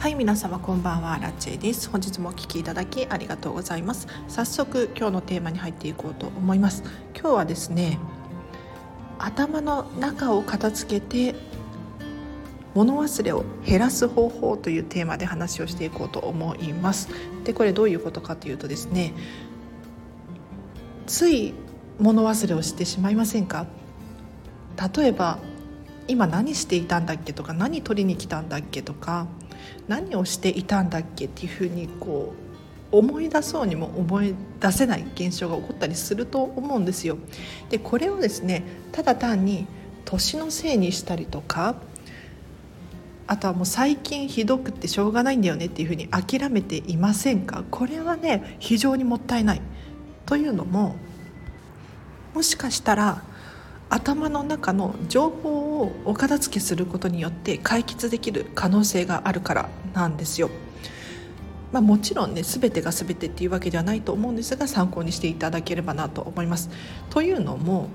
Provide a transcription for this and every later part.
はい皆様こんばんは。ラッチェです。本日もお聞きいただきありがとうございます。早速今日のテーマに入っていこうと思います。今日はですね頭の中を片付けて物忘れを減らす方法というテーマで話をしていこうと思います。でこれどういうことかというとですねつい物忘れをしてしまいませんか？例えば今何していたんだっけとか何取りに来たんだっけとか何をしていたんだっけっていうふうにこう思い出そうにも思い出せない現象が起こったりすると思うんですよ。でこれをですねただ単に年のせいにしたりとかあとはもう最近ひどくってしょうがないんだよねっていうふうに諦めていませんか？これはね非常にもったいない。というのももしかしたら頭の中の情報をお片付けすることによって解決できる可能性があるからなんですよ。まあ、もちろんね全てが全てっていうわけではないと思うんですが参考にしていただければなと思います。というのも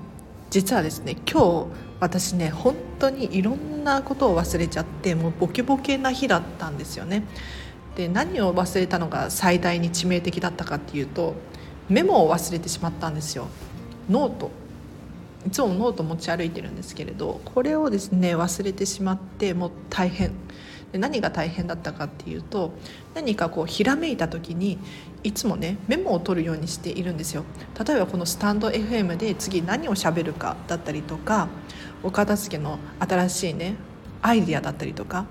実はですね今日私ね本当にいろんなことを忘れちゃってもうボケボケな日だったんですよね。で何を忘れたのが最大に致命的だったかっていうとメモを忘れてしまったんですよ。ノートいつもノート持ち歩いてるんですけれどこれをですね忘れてしまってもう大変。で何が大変だったかっていうと何かこうひらめいた時にいつもねメモを取るようにしているんですよ。例えばこのスタンド FM で次何をしゃべるかだったりとかお片付けの新しいねアイディアだったりとか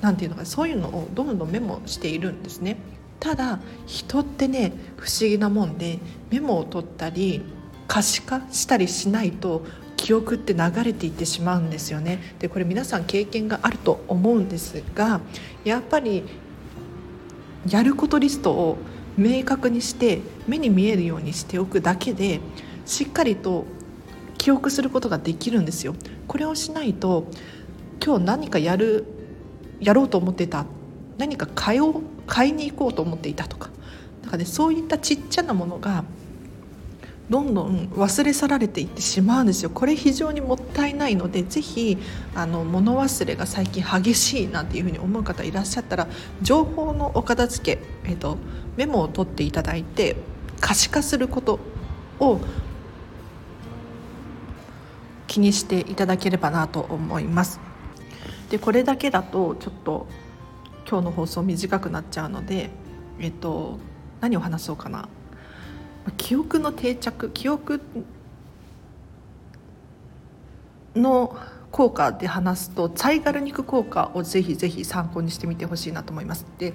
なんていうのかそういうのをどんどんメモしているんですね。ただ人ってね不思議なもんでメモを取ったり可視化したりしないと記憶って流れていってしまうんですよね。でこれ皆さん経験があると思うんですがやっぱりやることリストを明確にして目に見えるようにしておくだけでしっかりと記憶することができるんですよ。これをしないと今日何かやるやろうと思ってた何か買いを買いに行こうと思っていたとかだか、ね、そういったちっちゃなものがどんどん忘れ去られていってしまうんですよこれ非常にもったいないのでぜひあの物忘れが最近激しいなんていうふうに思う方いらっしゃったら情報のお片付け、えーと、メモを取っていただいて可視化することを気にしていただければなと思います。でこれだけだとちょっと今日の放送短くなっちゃうので、えっと、何を話そうかな記憶の定着記憶の効果で話すとツァイガル肉効果をぜひぜひ参考にしてみてほしいなと思います。で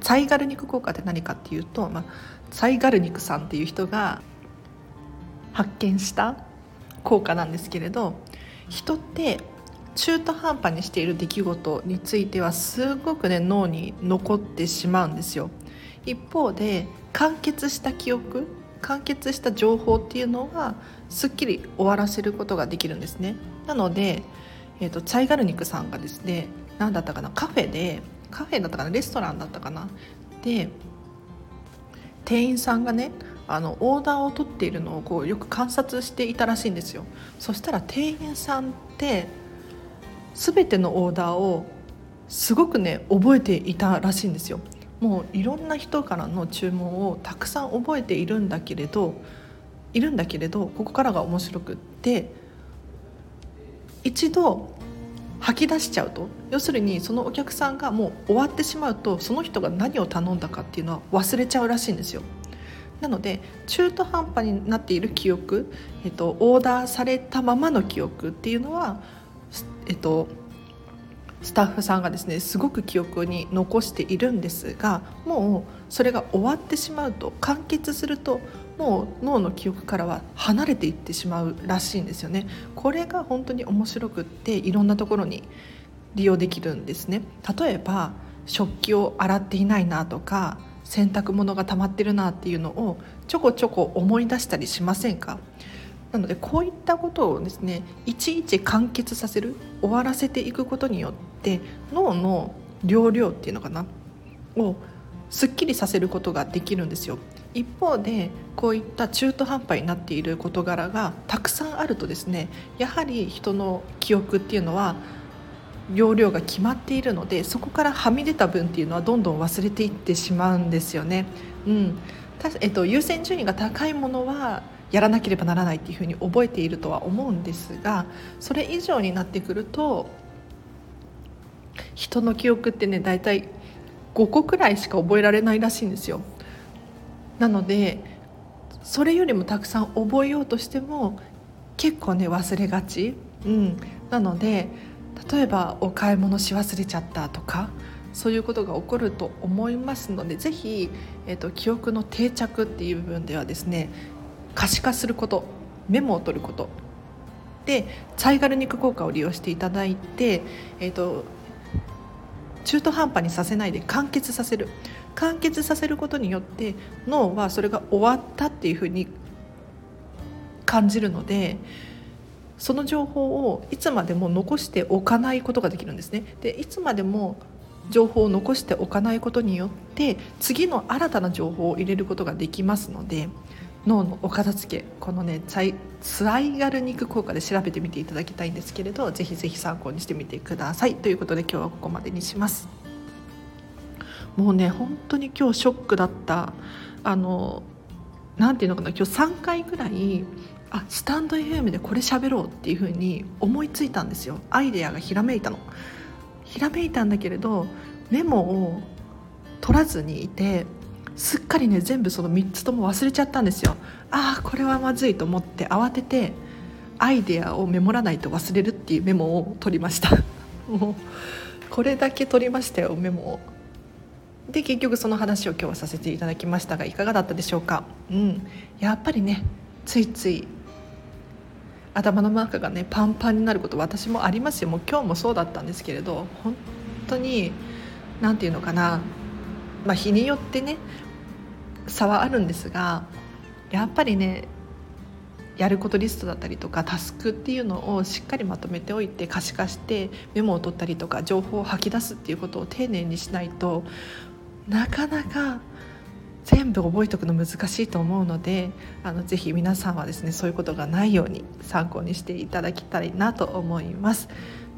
ツァイガル肉効果って何かっていうと、まあ、ツァイガル肉さんっていう人が発見した効果なんですけれど人って中途半端にしている出来事についてはすごくね脳に残ってしまうんですよ。一方で完結した記憶完結した情報っていうのはすっきり終わらせることができるんですね。なので、えーと、チャイガルニクさんがですね何だったかなカフェでカフェだったかなレストランだったかなで店員さんがねあのオーダーを取っているのをこうよく観察していたらしいんですよ。そしたら店員さんって全てのオーダーをすごくね覚えていたらしいんですよ。もういろんな人からの注文をたくさん覚えているんだけれどいるんだけれどここからが面白くって一度吐き出しちゃうと要するにそのお客さんがもう終わってしまうとその人が何を頼んだかっていうのは忘れちゃうらしいんですよ。なので中途半端になっている記憶、えっと、オーダーされたままの記憶っていうのは、えっと、スタッフさんがですねすごく記憶に残しているんですがもうそれが終わってしまうと完結するともう脳の記憶からは離れていってしまうらしいんですよね。これが本当に面白くっていろんなところに利用できるんですね。例えば食器を洗っていないなとか洗濯物が溜まってるなっていうのをちょこちょこ思い出したりしませんか？なのでこういったことをですねいちいち完結させる終わらせていくことによって脳の容量っていうのかな？をすっきりさせることができるんですよ。一方でこういった中途半端になっている事柄がたくさんあるとですねやはり人の記憶っていうのは容量が決まっているのでそこからはみ出た分っていうのはどんどん忘れていってしまうんですよね。うん。えっと、優先順位が高いものはやらなければならないっていうふうに覚えているとは思うんですがそれ以上になってくると人の記憶ってね大体5個くらいしか覚えられないらしいんですよ。なのでそれよりもたくさん覚えようとしても結構ね忘れがち、うん、なので例えばお買い物し忘れちゃったとかそういうことが起こると思いますのでぜひ、えーと、記憶の定着っていう部分ではですね可視化することメモを取ることでサイガル肉効果を利用していただいて、えーと中途半端にさせないで完結させる完結させることによって脳はそれが終わったっていうふうに感じるのでその情報をいつまでも残しておかないことができるんですね。でいつまでも情報を残しておかないことによって次の新たな情報を入れることができますので脳のお片付けこのねツアイガル肉効果で調べてみていただきたいんですけれどぜひぜひ参考にしてみてください。ということで今日はここまでにします。もうね本当に今日ショックだった。あの何て言うのかな今日3回ぐらいあスタンド FM でこれ喋ろうっていう風に思いついたんですよ。アイデアがひらめいたの。ひらめいたんだけれどメモを取らずにいてすっかりね全部その3つとも忘れちゃったんですよ。ああこれはまずいと思って慌ててアイデアをメモらないと忘れるっていうメモを取りました。もうこれだけ取りましたよメモを。で結局その話を今日はさせていただきましたがいかがだったでしょうか？うん。やっぱりねついつい頭の中がねパンパンになること私もありますよ。もう今日もそうだったんですけれど本当に何て言うのかな。まあ日によってね差はあるんですがやっぱりねやることリストだったりとかタスクっていうのをしっかりまとめておいて可視化してメモを取ったりとか情報を吐き出すっていうことを丁寧にしないとなかなか全部覚えておくの難しいと思うのであのぜひ皆さんはですねそういうことがないように参考にしていただきたいなと思います。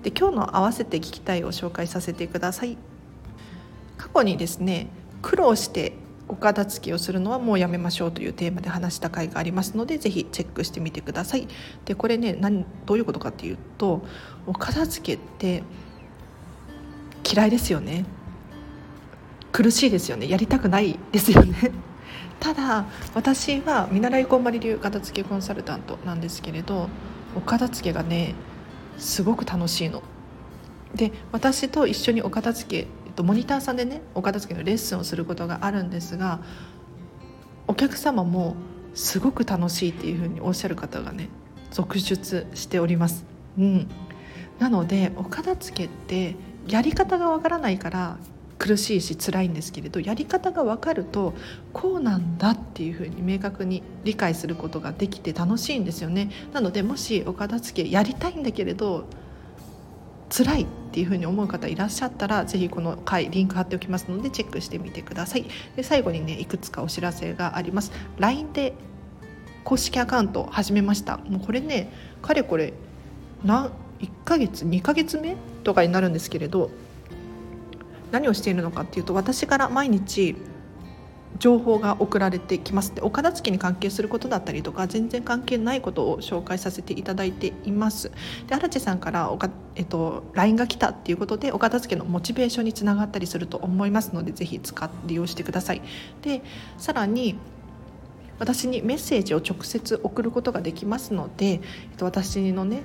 で今日の合わせて聞きたいを紹介させてください。過去にですね苦労してお片付けをするのはもうやめましょうというテーマで話した回がありますのでぜひチェックしてみてください。でこれね何どういうことかっていうとお片付けって嫌いですよね苦しいですよねやりたくないですよね ただ私は見習いこんまり流片付けコンサルタントなんですけれどお片付けがねすごく楽しいの。で私と一緒にお片付けとモニターさんでねお片付けのレッスンをすることがあるんですがお客様もすごく楽しいっていうふうにおっしゃる方がね続出しております。うん、なのでお片付けってやり方がわからないから苦しいし辛いんですけれどやり方が分かるとこうなんだっていうふうに明確に理解することができて楽しいんですよねなのでもしお片付けやりたいんだけれど辛いっていうふうに思う方いらっしゃったらぜひこの回リンク貼っておきますのでチェックしてみてください。で最後にねいくつかお知らせがあります。LINE で公式アカウントを始めました。もうこれねかれこれな1ヶ月2ヶ月目とかになるんですけれど何をしているのかっていうと私から毎日情報が送られてきます。でお片付けに関係することだったりとか全然関係ないことを紹介させていただいています。で荒地さんからおか、えっと、LINE が来たっていうことでお片付けのモチベーションにつながったりすると思いますのでぜひ使って利用してください。でさらに私にメッセージを直接送ることができますので、えっと、私のね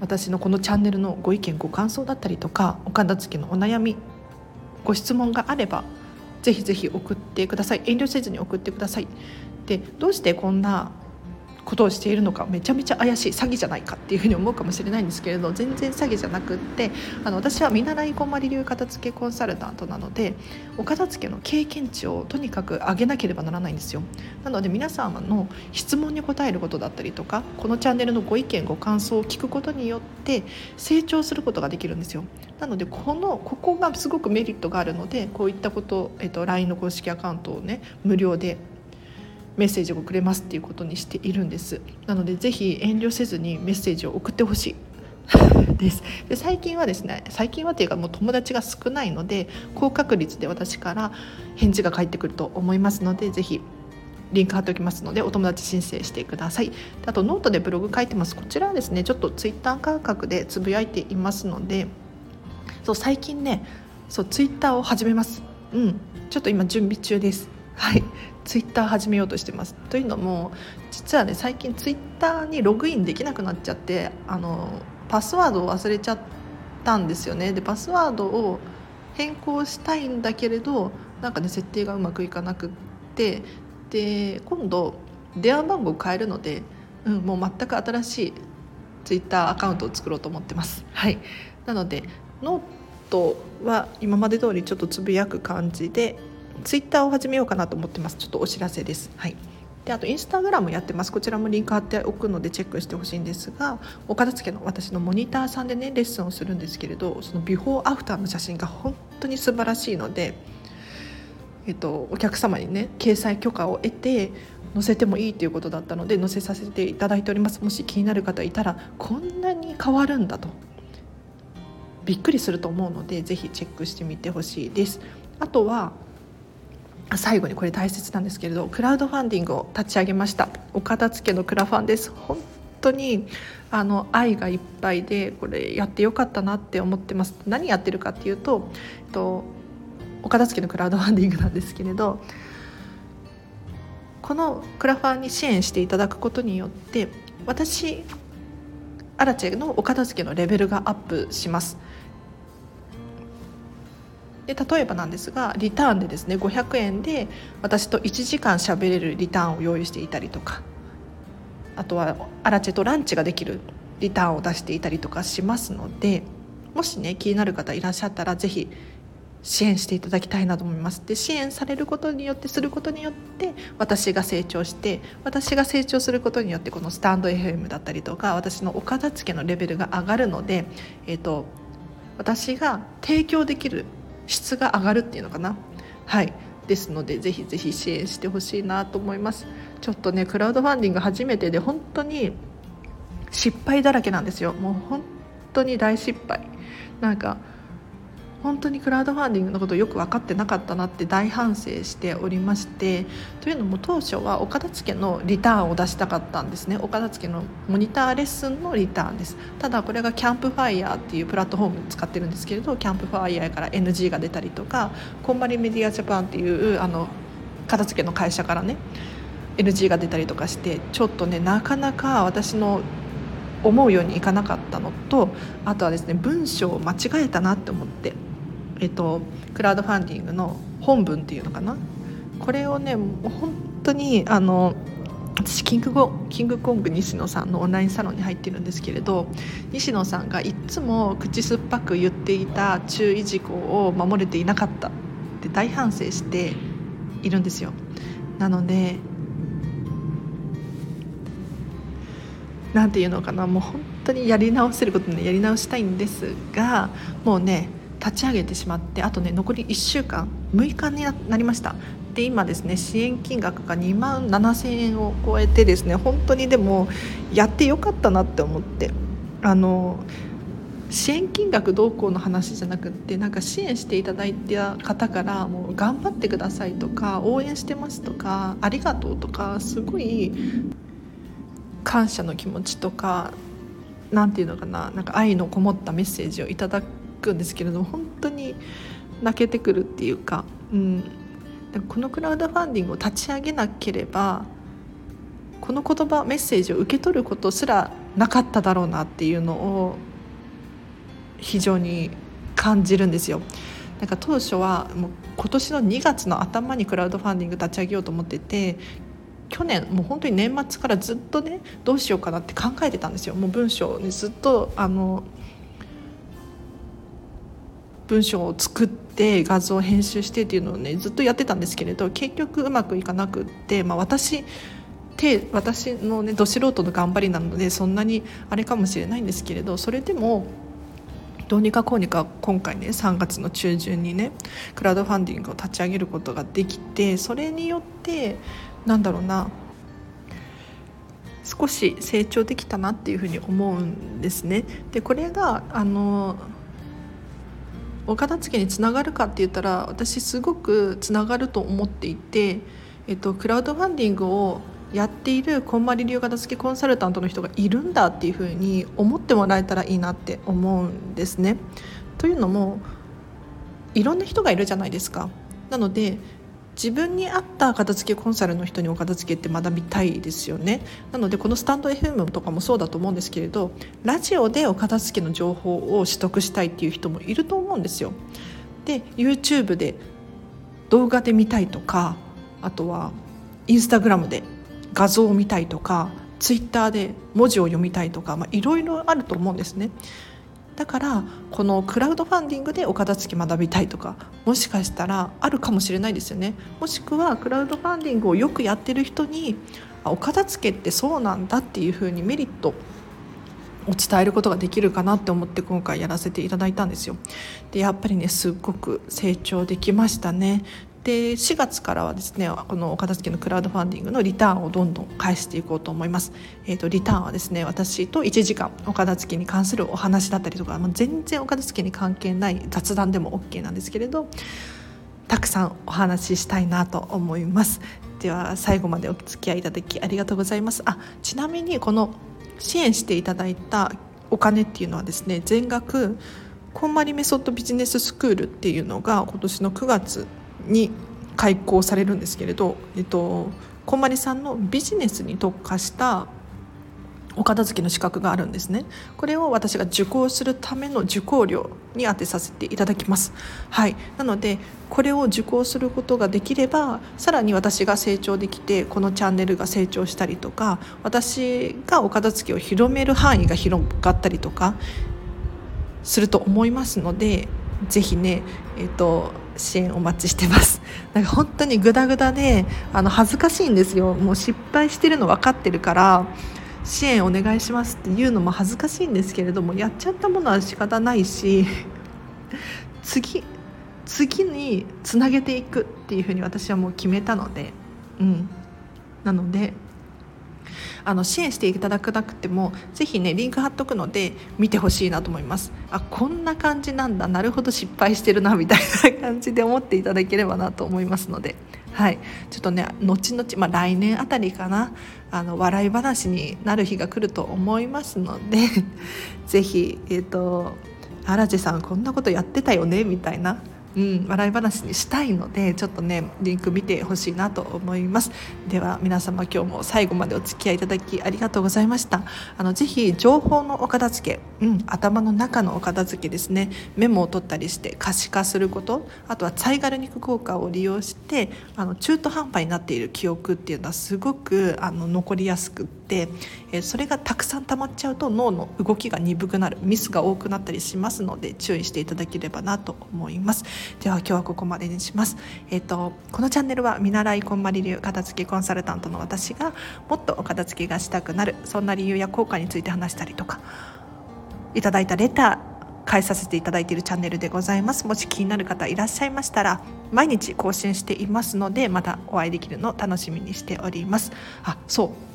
私のこのチャンネルのご意見ご感想だったりとかお片付けのお悩みご質問があればぜひぜひ送ってください。遠慮せずに送ってください。でどうしてこんなことをしているのかめちゃめちゃ怪しい詐欺じゃないかっていうふうに思うかもしれないんですけれど全然詐欺じゃなくってあの私は見習いこんまり流片付けコンサルタントなのでお片付けの経験値をとにかく上げなければならないんですよ。なので皆様の質問に答えることだったりとかこのチャンネルのご意見ご感想を聞くことによって成長することができるんですよ。なのでこのここがすごくメリットがあるのでこういったこと、えっと、LINE の公式アカウントをね無料でメッセージをくれますっていうことにしているんです。なのでぜひ遠慮せずにメッセージを送ってほしい。です。で最近はですね最近はっていうかもう友達が少ないので高確率で私から返事が返ってくると思いますのでぜひリンク貼っておきますのでお友達申請してください。あとノートでブログ書いてます。こちらはですねちょっとツイッター感覚でつぶやいていますのでそう最近ねそうツイッターを始めます。うん。ちょっと今準備中です。はい。ツイッター始めようとしてます。というのも実はね最近ツイッターにログインできなくなっちゃってあのパスワードを忘れちゃったんですよね。でパスワードを変更したいんだけれどなんかね設定がうまくいかなくってで今度電話番号変えるので、うん、もう全く新しいツイッターアカウントを作ろうと思ってます。はい、なのでノートは今まで通りちょっとつぶやく感じでツイッターを始めようかなと思ってます。ちょっとお知らせです。はい。であとインスタグラムやってます。こちらもリンク貼っておくのでチェックしてほしいんですがお片付けの私のモニターさんでねレッスンをするんですけれどそのビフォーアフターの写真が本当に素晴らしいのでえっと、お客様にね掲載許可を得て載せてもいいということだったので載せさせていただいております。もし気になる方いたらこんなに変わるんだとびっくりすると思うのでぜひチェックしてみてほしいです。あとは最後にこれ大切なんですけれどクラウドファンディングを立ち上げました。お片付けのクラファンです。本当にあの愛がいっぱいでこれやってよかったなって思ってます。何やってるかっていうと、えっと、お片付けのクラウドファンディングなんですけれどこのクラファンに支援していただくことによって私アラチェのお片付けのレベルがアップします。で例えばなんですがリターンでですね500円で私と1時間しゃべれるリターンを用意していたりとかあとはアラチェとランチができるリターンを出していたりとかしますのでもしね気になる方いらっしゃったら是非支援していただきたいなと思います。で支援されることによってすることによって私が成長して私が成長することによってこのスタンド FM だったりとか私のお片付けのレベルが上がるので、えーと、私が提供できる質が上がるっていうのかな？はい。ですのでぜひぜひ支援してほしいなと思います。ちょっとねクラウドファンディング初めてで本当に失敗だらけなんですよ。もう本当に大失敗。なんか本当にクラウドファンディングのことをよく分かってなかったなって大反省しておりましてというのも当初はお片付けのリターンを出したかったんですね。お片付けのモニターレッスンのリターンです。ただこれがキャンプファイヤーっていうプラットフォーム使ってるんですけれどキャンプファイヤーから NG が出たりとかコンマリメディアジャパンっていうあの片付けの会社からね NG が出たりとかしてちょっとねなかなか私の思うようにいかなかったのとあとはですね文章を間違えたなって思ってえっと、クラウドファンディングの本文っていうのかな？これをねもう本当にあの私キングキングコング西野さんのオンラインサロンに入ってるんですけれど西野さんがいつも口酸っぱく言っていた注意事項を守れていなかったって大反省しているんですよ。なのでなんていうのかな？もう本当にやり直せることねやり直したいんですがもうね立ち上げてしまってあとね残り1週間6日になりました。で今ですね支援金額が2万7000円を超えてですね本当にでもやってよかったなって思って。あの支援金額どうこうの話じゃなくってなんか支援していただいた方からもう頑張ってくださいとか応援してますとかありがとうとかすごい感謝の気持ちとか何て言うのかななんか愛のこもったメッセージをいただくくんですけれども本当に泣けてくるっていうか,、うん、このクラウドファンディングを立ち上げなければこの言葉メッセージを受け取ることすらなかっただろうなっていうのを非常に感じるんですよ。なんか当初はもう今年の2月の頭にクラウドファンディング立ち上げようと思ってて去年もう本当に年末からずっとねどうしようかなって考えてたんですよもう文章にずっとあの文章を作って画像を編集してっていうのをねずっとやってたんですけれど結局うまくいかなくって、まあ、私手私のねど素人の頑張りなのでそんなにあれかもしれないんですけれどそれでもどうにかこうにか今回ね3月の中旬にねクラウドファンディングを立ち上げることができてそれによってなんだろうな少し成長できたなっていうふうに思うんですね。でこれがあのお片付けにつながるかって言ったら私すごくつながると思っていて、えっと、クラウドファンディングをやっているこんまり流片付けコンサルタントの人がいるんだっていうふうに思ってもらえたらいいなって思うんですね。というのもいろんな人がいるじゃないですか。なので自分に合った片付けコンサルの人にお片付けって学びたいですよね。なのでこのスタンド FM とかもそうだと思うんですけれどラジオでお片付けの情報を取得したいっていう人もいると思うんですよ。で YouTube で動画で見たいとかあとはインスタグラムで画像を見たいとかツイッターで文字を読みたいとかいろいろあると思うんですね。だからこのクラウドファンディングでお片付け学びたいとかもしかしたらあるかもしれないですよね。もしくはクラウドファンディングをよくやってる人にお片付けってそうなんだっていうふうにメリットを伝えることができるかなって思って今回やらせていただいたんですよ。でやっぱりねすっごく成長できましたね。で4月からはですねこのお片付けのクラウドファンディングのリターンをどんどん返していこうと思います、えーと、リターンはですね私と1時間お片付けに関するお話だったりとか、まあ、全然お片付けに関係ない雑談でも OK なんですけれどたくさんお話ししたいなと思います。では最後までお付き合いいただきありがとうございます。あちなみにこの支援していただいたお金っていうのはですね全額こんまりメソッドビジネススクールっていうのが今年の9月に開講されるんですけれど、えっと、こんまりさんのビジネスに特化したお片付けの資格があるんですね。これを私が受講するための受講料に当てさせていただきます。はい。なのでこれを受講することができればさらに私が成長できてこのチャンネルが成長したりとか私がお片付けを広める範囲が広がったりとかすると思いますのでぜひねえっ、と支援お待ちしてます。なんか本当にグダグダであの恥ずかしいんですよ。もう失敗してるの分かってるから支援お願いしますっていうのも恥ずかしいんですけれどもやっちゃったものは仕方ないし 次次につなげていくっていうふうに私はもう決めたのでうん。なのであの支援していただかなくてもぜひねリンク貼っとくので見てほしいなと思います。あこんな感じなんだ。なるほど失敗してるなみたいな感じで思っていただければなと思いますので。はい。ちょっとね後々、まあ、来年あたりかな。あの笑い話になる日が来ると思いますので ぜひえっ、ー、と荒地さんこんなことやってたよねみたいなうん、笑い話にしたいのでちょっとねリンク見てほしいなと思います。では皆様今日も最後までお付き合いいただきありがとうございました。あのぜひ情報のお片付け、うん、頭の中のお片付けですね。メモを取ったりして可視化することあとはサイガル肉効果を利用してあの中途半端になっている記憶っていうのはすごくあの残りやすくてえそれがたくさん溜まっちゃうと脳の動きが鈍くなるミスが多くなったりしますので注意していただければなと思います。では今日はここまでにします。えっ、ー、とこのチャンネルは見習いこんまり流片付けコンサルタントの私がもっとお片付けがしたくなるそんな理由や効果について話したりとかいただいたレター返させていただいているチャンネルでございます。もし気になる方いらっしゃいましたら毎日更新していますのでまたお会いできるのを楽しみにしております。あそう。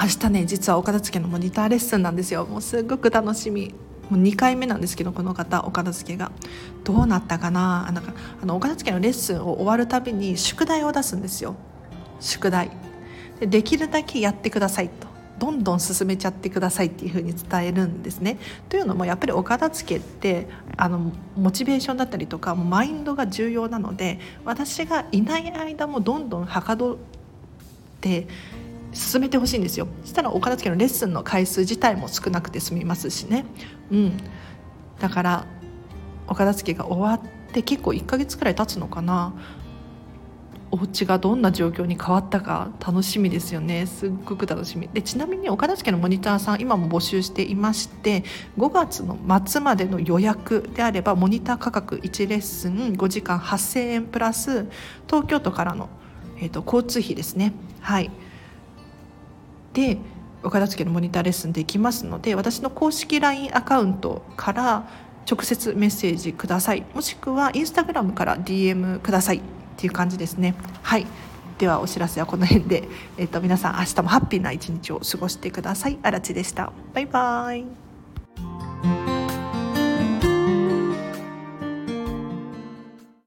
明日ね実はお片付けのモニターレッスンなんですよ。もうすごく楽しみ。もう2回目なんですけどこの方お片付けが。どうなったかな？なんかあのお片付けのレッスンを終わるたびに宿題を出すんですよ。宿題。でできるだけやってくださいと。どんどん進めちゃってくださいっていうふうに伝えるんですね。というのもやっぱりお片付けってあのモチベーションだったりとかマインドが重要なので私がいない間もどんどんはかどって進めてほしいんですよ。そしたらお片付けのレッスンの回数自体も少なくて済みますしね、うん、だからお片付けが終わって結構1ヶ月くらい経つのかな。お家がどんな状況に変わったか楽しみですよね。すっごく楽しみ。でちなみにお片付のモニターさん今も募集していまして5月の末までの予約であればモニター価格1レッスン5時間8000円プラス東京都からの、えーと交通費ですね。はい。でお片付けのモニターレッスンできますので私の公式 LINE アカウントから直接メッセージくださいもしくはインスタグラムから DM くださいっていう感じですねはいではお知らせはこの辺で、えっと、皆さん明日もハッピーな一日を過ごしてください。あらちでした。バイバーイ。